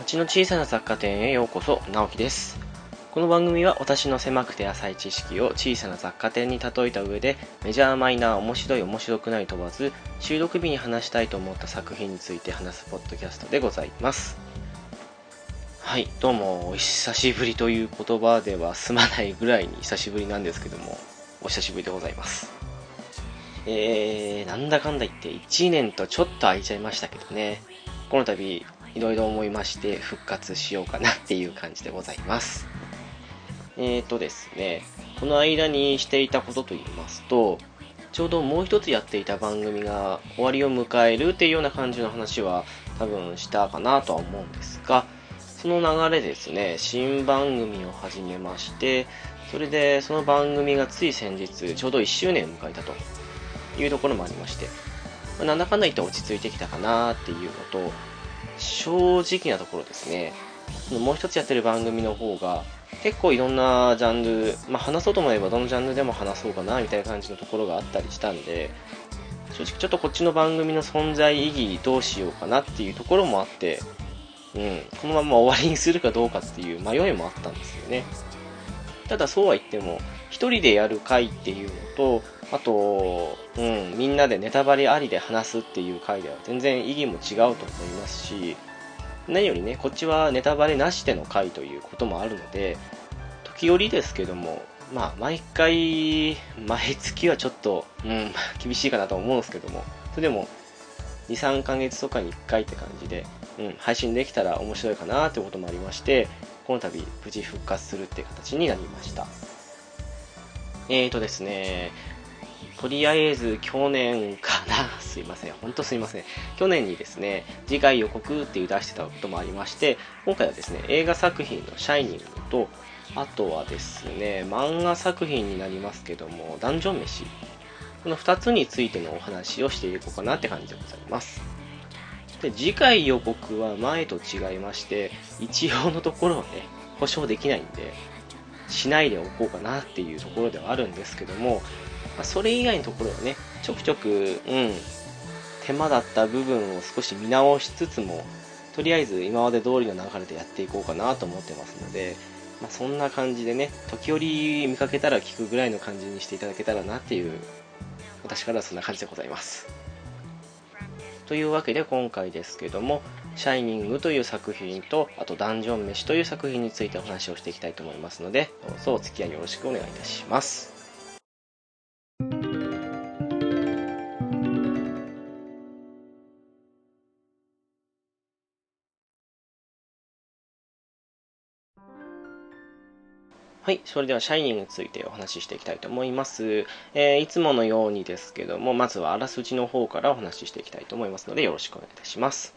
町の小さな雑貨店へようこそ直樹です。この番組は私の狭くて浅い知識を小さな雑貨店に例えた上でメジャーマイナー面白い面白くない問わず収録日に話したいと思った作品について話すポッドキャストでございます。はいどうもお久しぶりという言葉では済まないぐらいに久しぶりなんですけどもお久しぶりでございます。えー、なんだかんだ言って1年とちょっと空いちゃいましたけどね。この度いろいろ思いまして復活しようかなっていう感じでございます。えーとですねこの間にしていたことと言いますとちょうどもう一つやっていた番組が終わりを迎えるっていうような感じの話は多分したかなとは思うんですがその流れですね。新番組を始めましてそれでその番組がつい先日ちょうど1周年を迎えたというところもありましてまなんだかんだ言って落ち着いてきたかなっていうのと正直なところですね。もう一つやってる番組の方が結構いろんなジャンル、まあ、話そうと思えばどのジャンルでも話そうかなみたいな感じのところがあったりしたんで正直ちょっとこっちの番組の存在意義どうしようかなっていうところもあって、うん、このまま終わりにするかどうかっていう迷いもあったんですよね。ただそうは言っても一人でやる回っていうのとあと、うん、みんなでネタバレありで話すっていう回では全然意義も違うと思いますし何よりねこっちはネタバレなしでの回ということもあるので時折ですけどもまあ毎回毎月はちょっと、うん、厳しいかなと思うんですけどもそれでも23ヶ月とかに1回って感じで、うん、配信できたら面白いかなってこともありましてこの度無事復活するって形になりました。えーとですねとりあえず去年かな。すいません。本当すいません。去年にですね次回予告っていう出してたこともありまして今回はですね映画作品の「シャイニング」とあとはですね漫画作品になりますけどもダンジョン飯。この2つについてのお話をしていこうかなって感じでございます。で次回予告は前と違いまして一応のところをね保証できないんでしないでおこうかなっていうところではあるんですけども、まあ、それ以外のところはねちょくちょくうん手間だった部分を少し見直しつつもとりあえず今まで通りの流れでやっていこうかなと思ってますので、まあ、そんな感じでね時折見かけたら聞くぐらいの感じにしていただけたらなっていう私からはそんな感じでございます。というわけで今回ですけども「シャイニング」という作品とあと「ダンジョン飯」という作品についてお話をしていきたいと思いますのでどうぞお付き合いよろしくお願いいたします。はい、それではシャイニングについてお話ししていきたいと思います。えーいつものようにですけども、まずはあらすじの方からお話ししていきたいと思いますので、よろしくお願いいたします。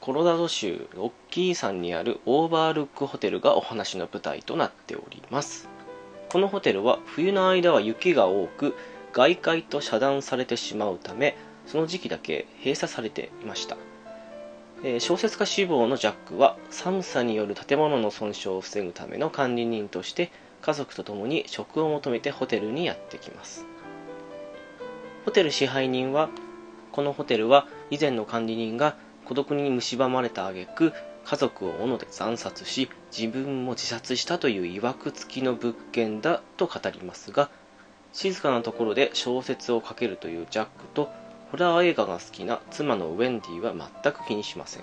コロラド州ロッキー山にあるオーバールックホテルがお話の舞台となっております。このホテルは冬の間は雪が多く、外界と遮断されてしまうため、その時期だけ閉鎖されていました。え小説家志望のジャックは寒さによる建物の損傷を防ぐための管理人として家族と共に食を求めてホテルにやってきます。ホテル支配人はこのホテルは以前の管理人が孤独に蝕まれた挙句家族を斧で惨殺し自分も自殺したという曰く付きの物件だと語りますが静かなところで小説を書けるというジャックとホラー映画が好きな妻のウェンディは全く気にしません。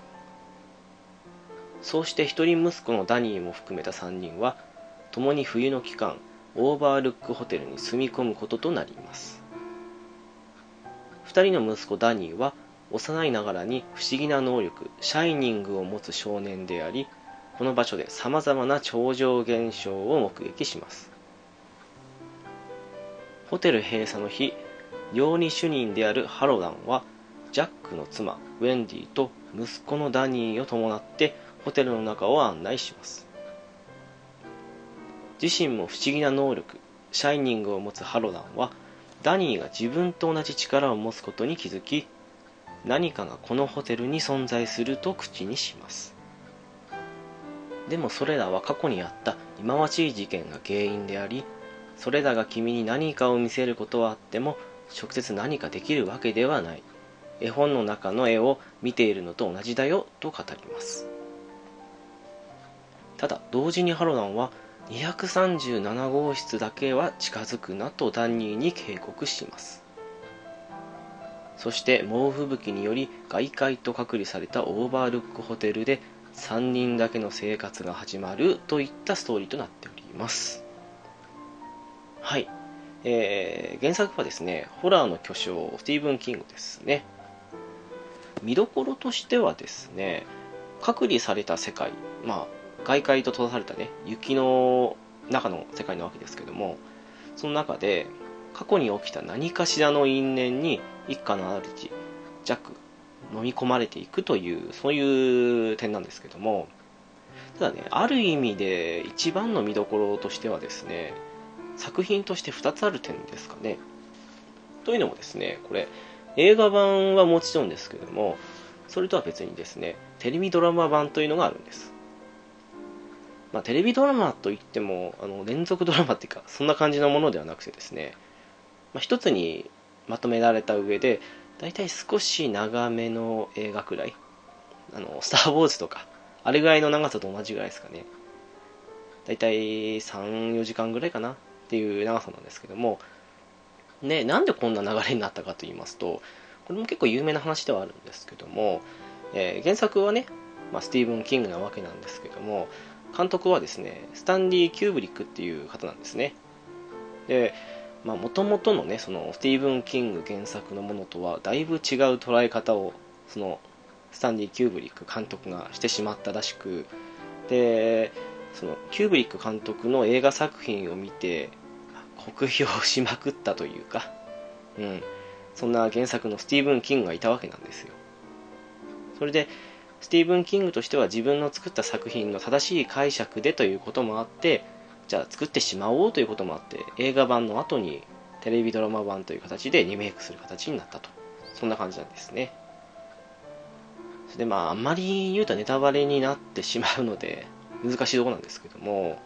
そうして一人息子のダニーも含めた3人は共に冬の期間オーバールックホテルに住み込むこととなります。2人の息子ダニーは幼いながらに不思議な能力シャイニングを持つ少年でありこの場所でさまざまな超常現象を目撃します。ホテル閉鎖の日料理主任であるハロダンはジャックの妻ウェンディと息子のダニーを伴ってホテルの中を案内します。自身も不思議な能力シャイニングを持つハロダンはダニーが自分と同じ力を持つことに気づき何かがこのホテルに存在すると口にします。でもそれらは過去にあった忌まわしい事件が原因でありそれらが君に何かを見せることはあっても直接何かできるわけではない。絵本の中の絵を見ているのと同じだよと語ります。ただ同時にハロランは237号室だけは近づくなとダンニーに警告します。そして猛吹雪により外界と隔離されたオーバールックホテルで3人だけの生活が始まるといったストーリーとなっております。はい。えー、原作はですねホラーの巨匠スティーブン・キングですね。見どころとしてはですね隔離された世界まあ外界と閉ざされたね雪の中の世界なわけですけどもその中で過去に起きた何かしらの因縁に一家の主ジャック飲み込まれていくというそういう点なんですけどもただねある意味で一番の見どころとしてはですね作品として2つある点ですかね。というのもですねこれ映画版はもちろんですけどもそれとは別にですねテレビドラマ版というのがあるんです。まあ、テレビドラマといってもあの連続ドラマっていうかそんな感じのものではなくてですね、まあ、一つにまとめられた上で大体少し長めの映画くらいあのスター・ウォーズとかあれぐらいの長さと同じぐらいですかね。大体3、4時間ぐらいかな。っていう長さなんですけどもねなんでこんな流れになったかと言いますとこれも結構有名な話ではあるんですけども、えー、原作はね、まあ、スティーブン・キングなわけなんですけども監督はですね、スタンリー・キューブリックっていう方なんですね。で、まあ、元々のね、その、スティーブン・キング原作のものとは、だいぶ違う捉え方を、その、スタンリー・キューブリック監督がしてしまったらしく、で、その、キューブリック監督の映画作品を見て、酷評しまくったというか、うん、そんな原作のスティーブン・キングがいたわけなんですよ。それで、スティーブン・キングとしては自分の作った作品の正しい解釈でということもあってじゃあ作ってしまおうということもあって映画版の後にテレビドラマ版という形でリメイクする形になったと。そんな感じなんですね。それでまああんまり言うとネタバレになってしまうので難しいとこなんですけども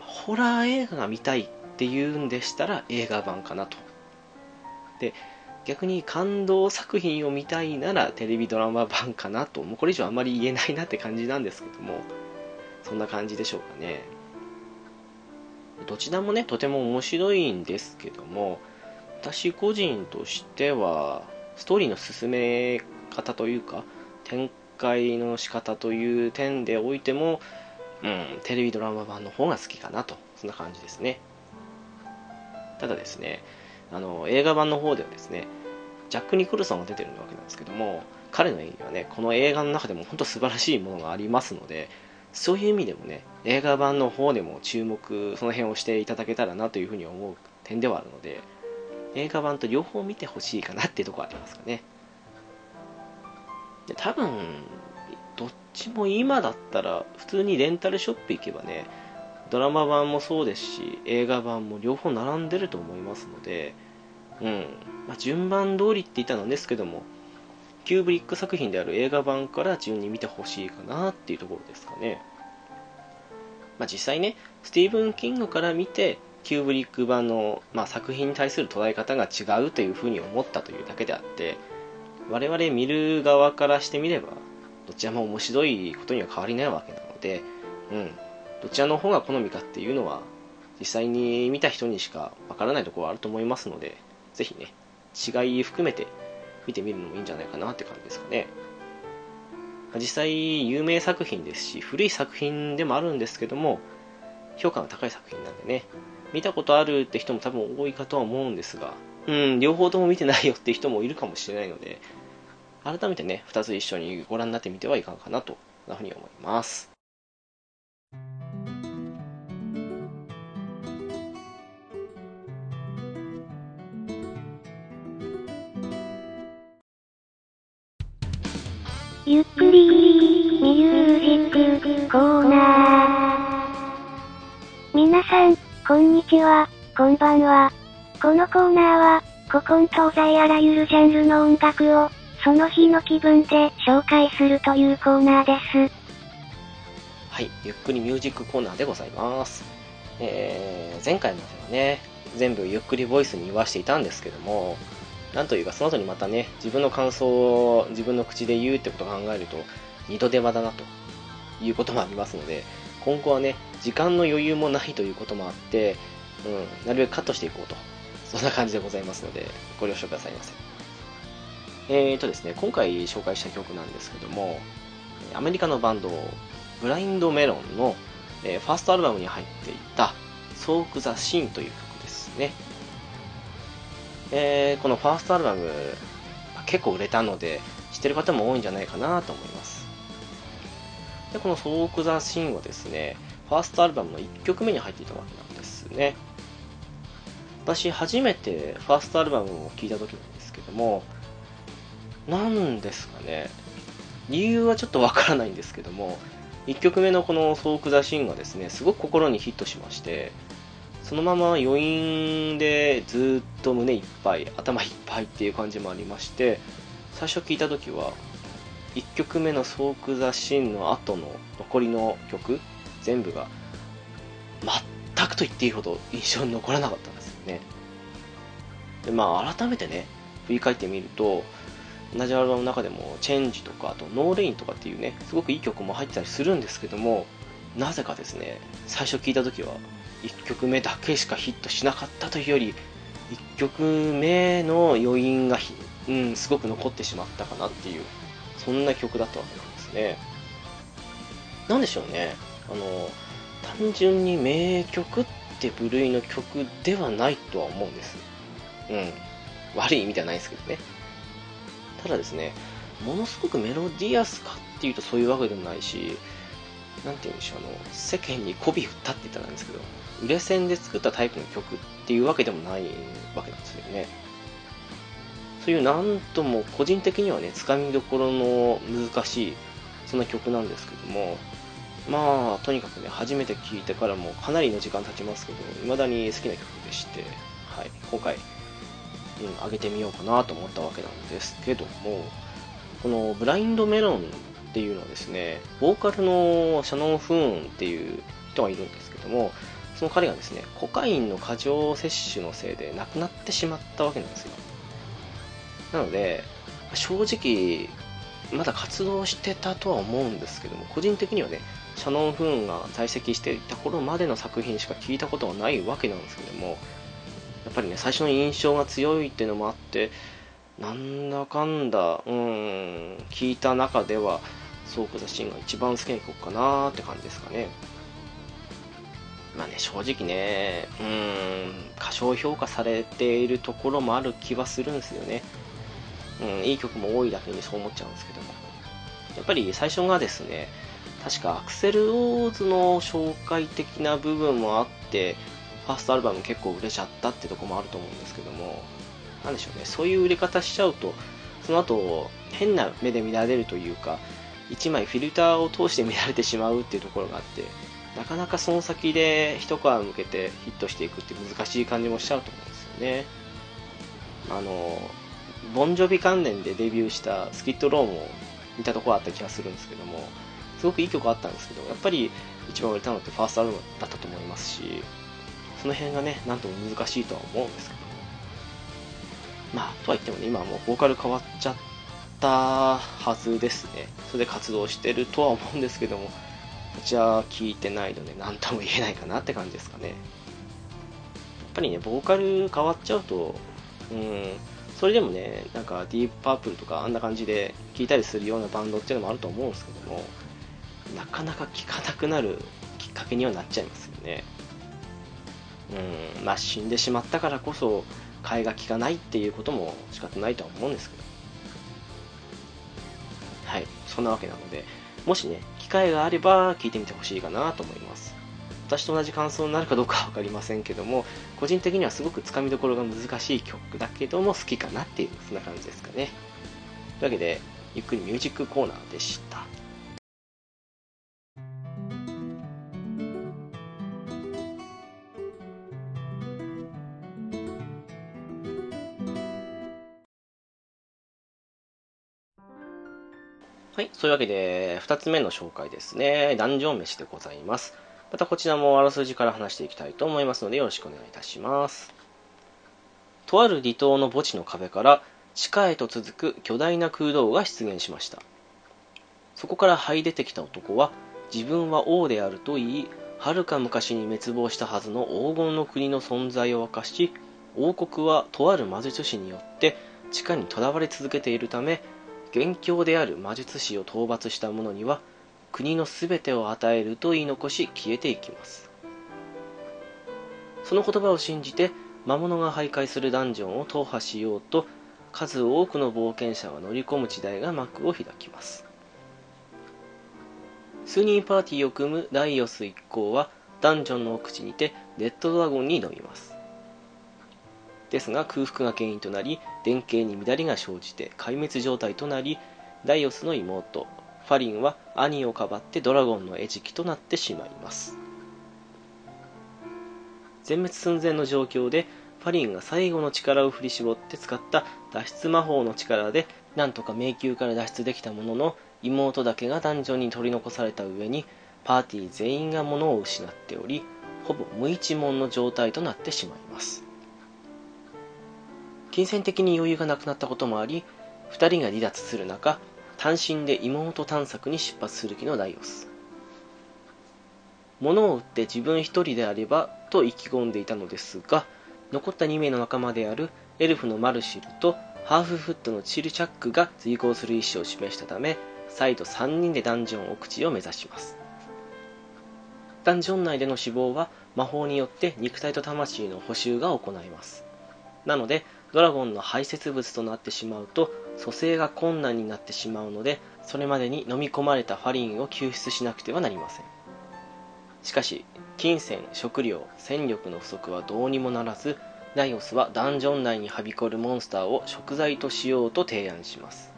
ホラー映画が見たいっていうんでしたら映画版かなとで逆に感動作品を見たいならテレビドラマ版かなと、もうこれ以上あんまり言えないなって感じなんですけども、そんな感じでしょうかね。どちらもね、とても面白いんですけども、私個人としては、ストーリーの進め方というか、展開の仕方という点でおいても、うん、テレビドラマ版の方が好きかなと、そんな感じですね。ただですね、あの映画版の方ではですねジャック・ニクルソンが出てるわけなんですけども彼の演技はねこの映画の中でも本当素晴らしいものがありますのでそういう意味でもね映画版の方でも注目その辺をしていただけたらなというふうに思う点ではあるので映画版と両方見てほしいかなっていうところありますかね。で多分どっちも今だったら普通にレンタルショップ行けばねドラマ版もそうですし映画版も両方並んでると思いますので、うん。まあ、順番通りって言ったんですけどもキューブリック作品である映画版から順に見てほしいかなっていうところですかね、まあ、実際ねスティーブン・キングから見てキューブリック版の、まあ、作品に対する捉え方が違うというふうに思ったというだけであって我々見る側からしてみればどちらも面白いことには変わりないわけなので、うん、どちらの方が好みかっていうのは実際に見た人にしかわからないところはあると思いますのでぜひね違い含めて見てみるのもいいんじゃないかなって感じですかね。実際有名作品ですし古い作品でもあるんですけども評価が高い作品なんでね見たことあるって人も多分多いかとは思うんですがうん両方とも見てないよって人もいるかもしれないので改めてね2つ一緒にご覧になってみてはいかがかなとなふうに思います。ゆっくりミュージックコーナー。皆さん、こんにちは、こんばんは。このコーナーは、古今東西あらゆるジャンルの音楽を、その日の気分で紹介するというコーナーです。はい、ゆっくりミュージックコーナーでございます。えー、前回まではね、全部ゆっくりボイスに言わしていたんですけども、なんというかその後にまたね、自分の感想を自分の口で言うってことを考えると、二度手間だなということもありますので、今後はね、時間の余裕もないということもあって、うん、なるべくカットしていこうと。そんな感じでございますので、ご了承くださいませ。えーとですね、今回紹介した曲なんですけども、アメリカのバンド、ブラインドメロンの、えー、ファーストアルバムに入っていた、ソーク・ザ・シーンという曲ですね。えー、このファーストアルバム、結構売れたので、知ってる方も多いんじゃないかなと思います。で、このソーク・ザ・シーンはですね、ファーストアルバムの1曲目に入っていたわけなんですね。私、初めてファーストアルバムを聴いた時なんですけども、なんですかね、理由はちょっとわからないんですけども、1曲目のこのソーク・ザ・シーンがですね、すごく心にヒットしまして、そのまま余韻でずっと胸いっぱい、頭いっぱいっていう感じもありまして、最初聴いた時は、1曲目のソーク・ザ・シーンの後の残りの曲、全部が、全くと言っていいほど印象に残らなかったんですよね。で、まあ改めてね、振り返ってみると、同じアルバムの中でも、チェンジとか、あと、 No Rain とかっていうね、すごくいい曲も入ってたりするんですけども、なぜかですね、最初聴いた時は、1曲目だけしかヒットしなかったというより、1曲目の余韻がうん、すごく残ってしまったかなっていう、そんな曲だったわけなんですね。なんでしょうね、あの、単純に名曲って部類の曲ではないとは思うんです。うん。悪い意味ではないですけどね。ただですね、ものすごくメロディアスかっていうとそういうわけでもないし、なんて言うんでしょう、あの、世間に媚び振ったって言ったらなんですけど、売れ線で作ったタイプの曲っていうわけでもないわけなんですよね。そういうなんとも個人的にはね、つかみどころの難しい、そんな曲なんですけども、まあ、とにかくね、初めて聴いてからもかなりの時間経ちますけど、未だに好きな曲でして、はい、今回、うん、上げてみようかなと思ったわけなんですけども、このブラインドメロンっていうのはですね、ボーカルのシャノン・フーンっていう人がいるんですけども、その彼がですね、コカインの過剰摂取のせいで亡くなってしまったわけなんですよ。なので、正直、まだ活動してたとは思うんですけども、個人的にはね、シャノン・フーンが在籍していた頃までの作品しか聞いたことがないわけなんですけども、やっぱりね、最初の印象が強いっていうのもあって、なんだかんだ、うん、聞いた中では、ソーク・ザ・シンが一番好きな曲かなーって感じですかね。まあね、正直ね、うん、過小評価されているところもある気はするんですよね。うん、いい曲も多いだけにそう思っちゃうんですけども。やっぱり最初がですね、確かアクセル・オーズの紹介的な部分もあって、ファーストアルバム結構売れちゃったってとこもあると思うんですけども、なんでしょうね、そういう売れ方しちゃうと、その後、変な目で見られるというか、1枚フィルターを通して見られてしまうっていうところがあって、なかなかその先で一皮向けてヒットしていくって難しい感じもしちゃうと思うんですよね。あの、ボンジョビ関連でデビューしたスキットローも似たところあった気がするんですけども、すごくいい曲あったんですけど、やっぱり一番売れたのってファーストアルバムだったと思いますし、その辺がね、なんとも難しいとは思うんですけども。まあ、とは言ってもね、今はもうボーカル変わっちゃったはずですね。それで活動してるとは思うんですけども、ちら聞いてないので何とも言えないかなって感じですかね。やっぱりね、ボーカル変わっちゃうと、うん、それでもね、なんかディープパープルとかあんな感じで聴いたりするようなバンドっていうのもあると思うんですけども、なかなか聴かなくなるきっかけにはなっちゃいますよね。うん、まあ死んでしまったからこそ、替えが利かないっていうことも仕方ないとは思うんですけど。はい、そんなわけなので、もしね、機会があれば聞いてみてほしいかなと思います。私と同じ感想になるかどうかは分かりませんけども、個人的にはすごくつかみどころが難しい曲だけども好きかなっていう、そんな感じですかね。というわけで、ゆっくりミュージックコーナーでした。はい、そういうわけで、2つ目の紹介ですね。ダンジョン飯でございます。またこちらもあらすじから話していきたいと思いますので、よろしくお願いいたします。とある離島の墓地の壁から、地下へと続く巨大な空洞が出現しました。そこから這い出てきた男は、自分は王であると言い、はるか昔に滅亡したはずの黄金の国の存在を明かし、王国はとある魔術師によって地下に囚われ続けているため、元凶である魔術師を討伐した者には国の全てを与えると言い残し消えていきます。その言葉を信じて魔物が徘徊するダンジョンを踏破しようと数多くの冒険者が乗り込む時代が幕を開きます。数人パーティーを組むダイオス一行はダンジョンの奥地にてレッドドラゴンに挑みます。ですが空腹が原因となり電形に乱れが生じて壊滅状態となりダイオスの妹ファリンは兄をかばってドラゴンの餌食となってしまいます。全滅寸前の状況でファリンが最後の力を振り絞って使った脱出魔法の力でなんとか迷宮から脱出できたものの妹だけがダンジョンに取り残された上にパーティー全員が物を失っておりほぼ無一文の状態となってしまいます。金銭的に余裕がなくなったこともあり2人が離脱する中単身で妹探索に出発する気のダイオス。物を売って自分一人であればと意気込んでいたのですが残った2名の仲間であるエルフのマルシルとハーフフットのチルチャックが追行する意思を示したため再度3人でダンジョン奥地を目指します。ダンジョン内での死亡は魔法によって肉体と魂の補修が行います。なのでドラゴンの排泄物となってしまうと蘇生が困難になってしまうのでそれまでに飲み込まれたファリンを救出しなくてはなりません。しかし金銭食料戦力の不足はどうにもならずナイオスはダンジョン内にはびこるモンスターを食材としようと提案します。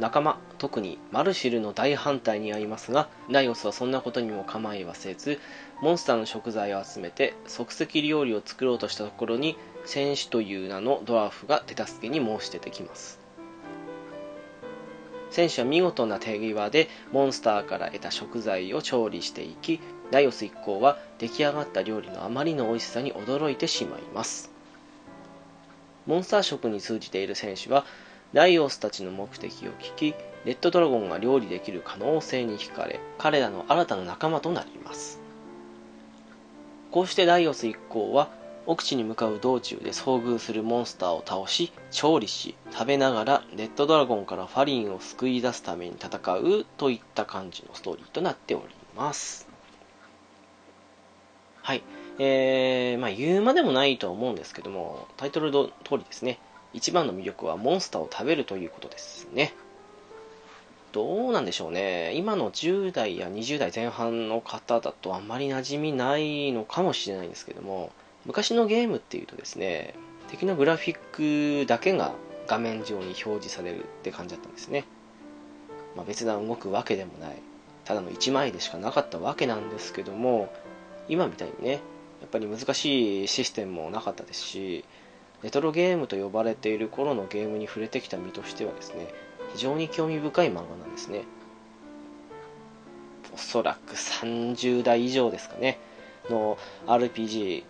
仲間特にマルシルの大反対に遭いますがダイオスはそんなことにも構いはせずモンスターの食材を集めて即席料理を作ろうとしたところに戦士という名のドワーフが手助けに申し出てきます。戦士は見事な手際でモンスターから得た食材を調理していきダイオス一行は出来上がった料理のあまりの美味しさに驚いてしまいます。モンスター食に通じている戦士はダイオスたちの目的を聞きレッドドラゴンが料理できる可能性に惹かれ彼らの新たな仲間となります。こうしてダイオス一行は奥地に向かう道中で遭遇するモンスターを倒し調理し食べながらレッドドラゴンからファリンを救い出すために戦うといった感じのストーリーとなっております。はい。えー、まあ言うまでもないとは思うんですけどもタイトルの通りですね。一番の魅力はモンスターを食べるということですね。どうなんでしょうね。今の10代や20代前半の方だとあんまり馴染みないのかもしれないんですけども昔のゲームっていうとですね敵のグラフィックだけが画面上に表示されるって感じだったんですね、まあ、別段動くわけでもない。ただの1枚でしかなかったわけなんですけども今みたいにねやっぱり難しいシステムもなかったですしレトロゲームと呼ばれている頃のゲームに触れてきた身としてはですね非常に興味深い漫画なんですね。おそらく30代以上ですかね。の RPG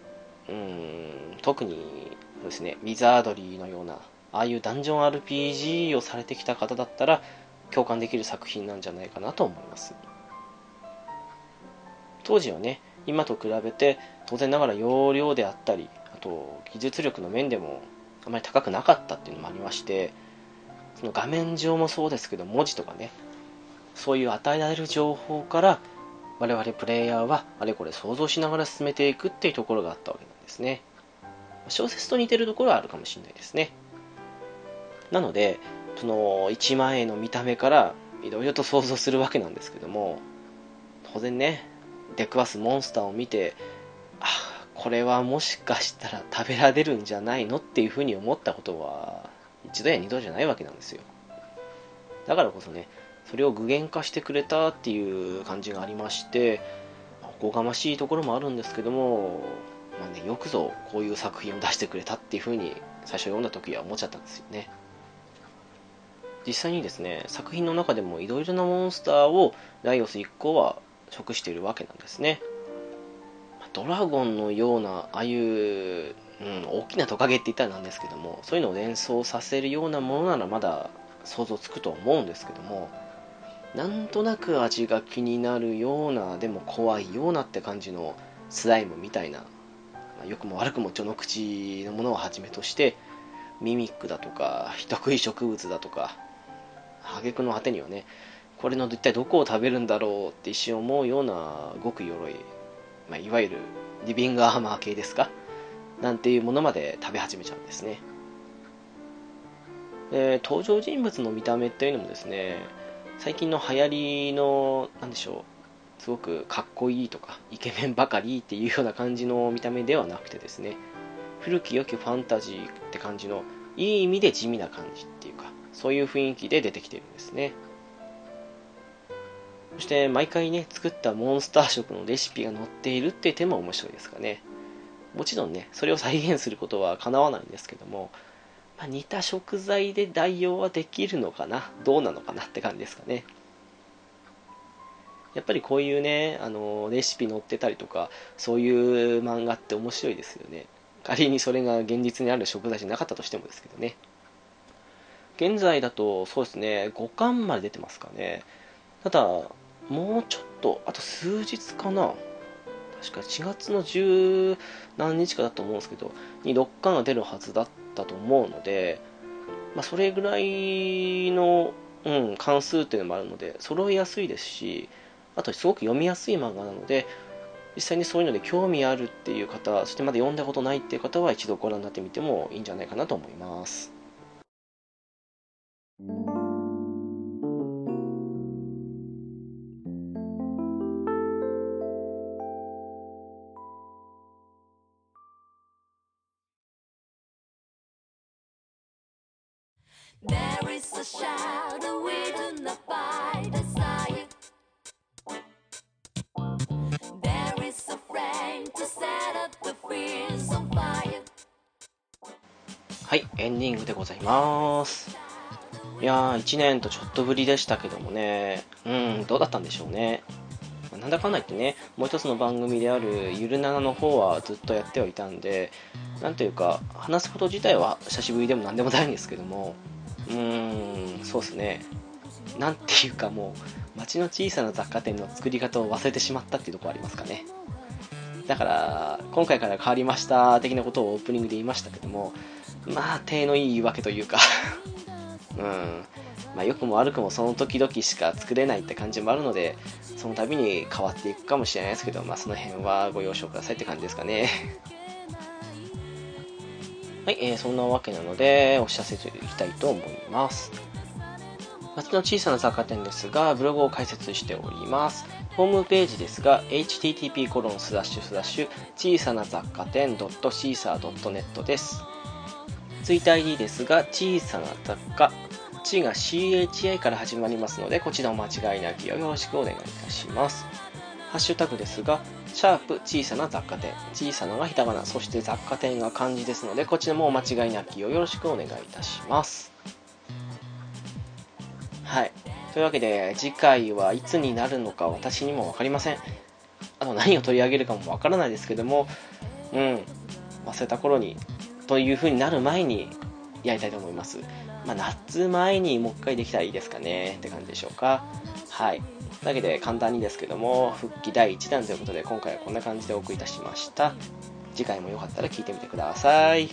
うん特にですねウィザードリーのようなああいうダンジョン RPG をされてきた方だったら共感できる作品なんじゃないかなと思います。当時はね今と比べて当然ながら容量であったりと技術力の面でもあまり高くなかったっていうのもありましてその画面上もそうですけど文字とかねそういう与えられる情報から我々プレイヤーはあれこれ想像しながら進めていくっていうところがあったわけなんですね。小説と似てるところはあるかもしれないですね。なのでその1万円の見た目からいろいろと想像するわけなんですけども当然ね出くわすモンスターを見てあこれはもしかしたら食べられるんじゃないのっていうふうに思ったことは一度や二度じゃないわけなんですよ。だからこそねそれを具現化してくれたっていう感じがありましておこがましいところもあるんですけども、まあね、よくぞこういう作品を出してくれたっていうふうに最初読んだ時は思っちゃったんですよね。実際にですね作品の中でもいろいろなモンスターをライオス一行は食しているわけなんですね。ドラゴンのようなああいう、うん、大きなトカゲって言ったらなんですけどもそういうのを連想させるようなものならまだ想像つくと思うんですけどもなんとなく味が気になるようなでも怖いようなって感じのスライムみたいな、まあ、良くも悪くも序の口のものをはじめとしてミミックだとか人食い植物だとか挙句の果てにはねこれの一体どこを食べるんだろうって一瞬思うような極鎧、まあ、いわゆるリビングアーマー系ですか？なんていうものまで食べ始めちゃうんですね。で登場人物の見た目っていうのもですね最近の流行りの何でしょうすごくかっこいいとかイケメンばかりっていうような感じの見た目ではなくてですね古き良きファンタジーって感じのいい意味で地味な感じっていうかそういう雰囲気で出てきてるんですね。そして毎回ね作ったモンスター食のレシピが載っているっていう点も面白いですかね。もちろんねそれを再現することはかなわないんですけども、まあ、似た食材で代用はできるのかなどうなのかなって感じですかね。やっぱりこういうねあのレシピ載ってたりとかそういう漫画って面白いですよね。仮にそれが現実にある食材じゃなかったとしてもですけどね。現在だとそうですね5巻まで出てますかね。ただもうちょっとあと数日かな。確か4月の十何日かだと思うんですけどに6巻が出るはずだったと思うので、まあ、それぐらいの、うん、関数っていうのもあるので揃いやすいですしあとすごく読みやすい漫画なので実際にそういうので興味あるっていう方そしてまだ読んだことないっていう方は一度ご覧になってみてもいいんじゃないかなと思います。A shadow within the by the side. There is a flame to set up the fears on fire. はい、エンディングでございます。いやー、1年とちょっとぶりでしたけどもね、うん、どうだったんでしょうね。なんだかんだ言ってね、もう一つの番組であるゆるななの方はずっとやってはいたんで、なんというか、話すこと自体は久しぶりでもなんでもないんですけども、うーんそうですね。なんていうかもう街の小さな雑貨店の作り方を忘れてしまったっていうところありますかね。だから今回から変わりました的なことをオープニングで言いましたけどもまあ手のいい言い訳というか。うん。まあ良くも悪くもその時々しか作れないって感じもあるのでその度に変わっていくかもしれないですけどまあその辺はご了承くださいって感じですかね。はい、えー、そんなわけなので、お知らせていきたいと思います。街の小さな雑貨店ですが、ブログを開設しております。ホームページですが、http コロンスラッシュスラッシュ小さな雑貨店 .caesar.net です。ツイッター ID ですが、小さな雑貨、地が CHI から始まりますので、こちらお間違いなきをよろしくお願いいたします。ハッシュタグですが、シャープ小さな雑貨店、小さながひたがな、そして雑貨店が漢字ですので、こちらもお間違いなきをよろしくお願いいたします。はい。というわけで、次回はいつになるのか私にも分かりません。あと何を取り上げるかも分からないですけども、うん、忘れた頃に、という風になる前にやりたいと思います。まあ、夏前にもう一回できたらいいですかねって感じでしょうか。はい。というわけで簡単にですけども復帰第1弾ということで今回はこんな感じでお送りいたしました次回もよかったら聞いてみてください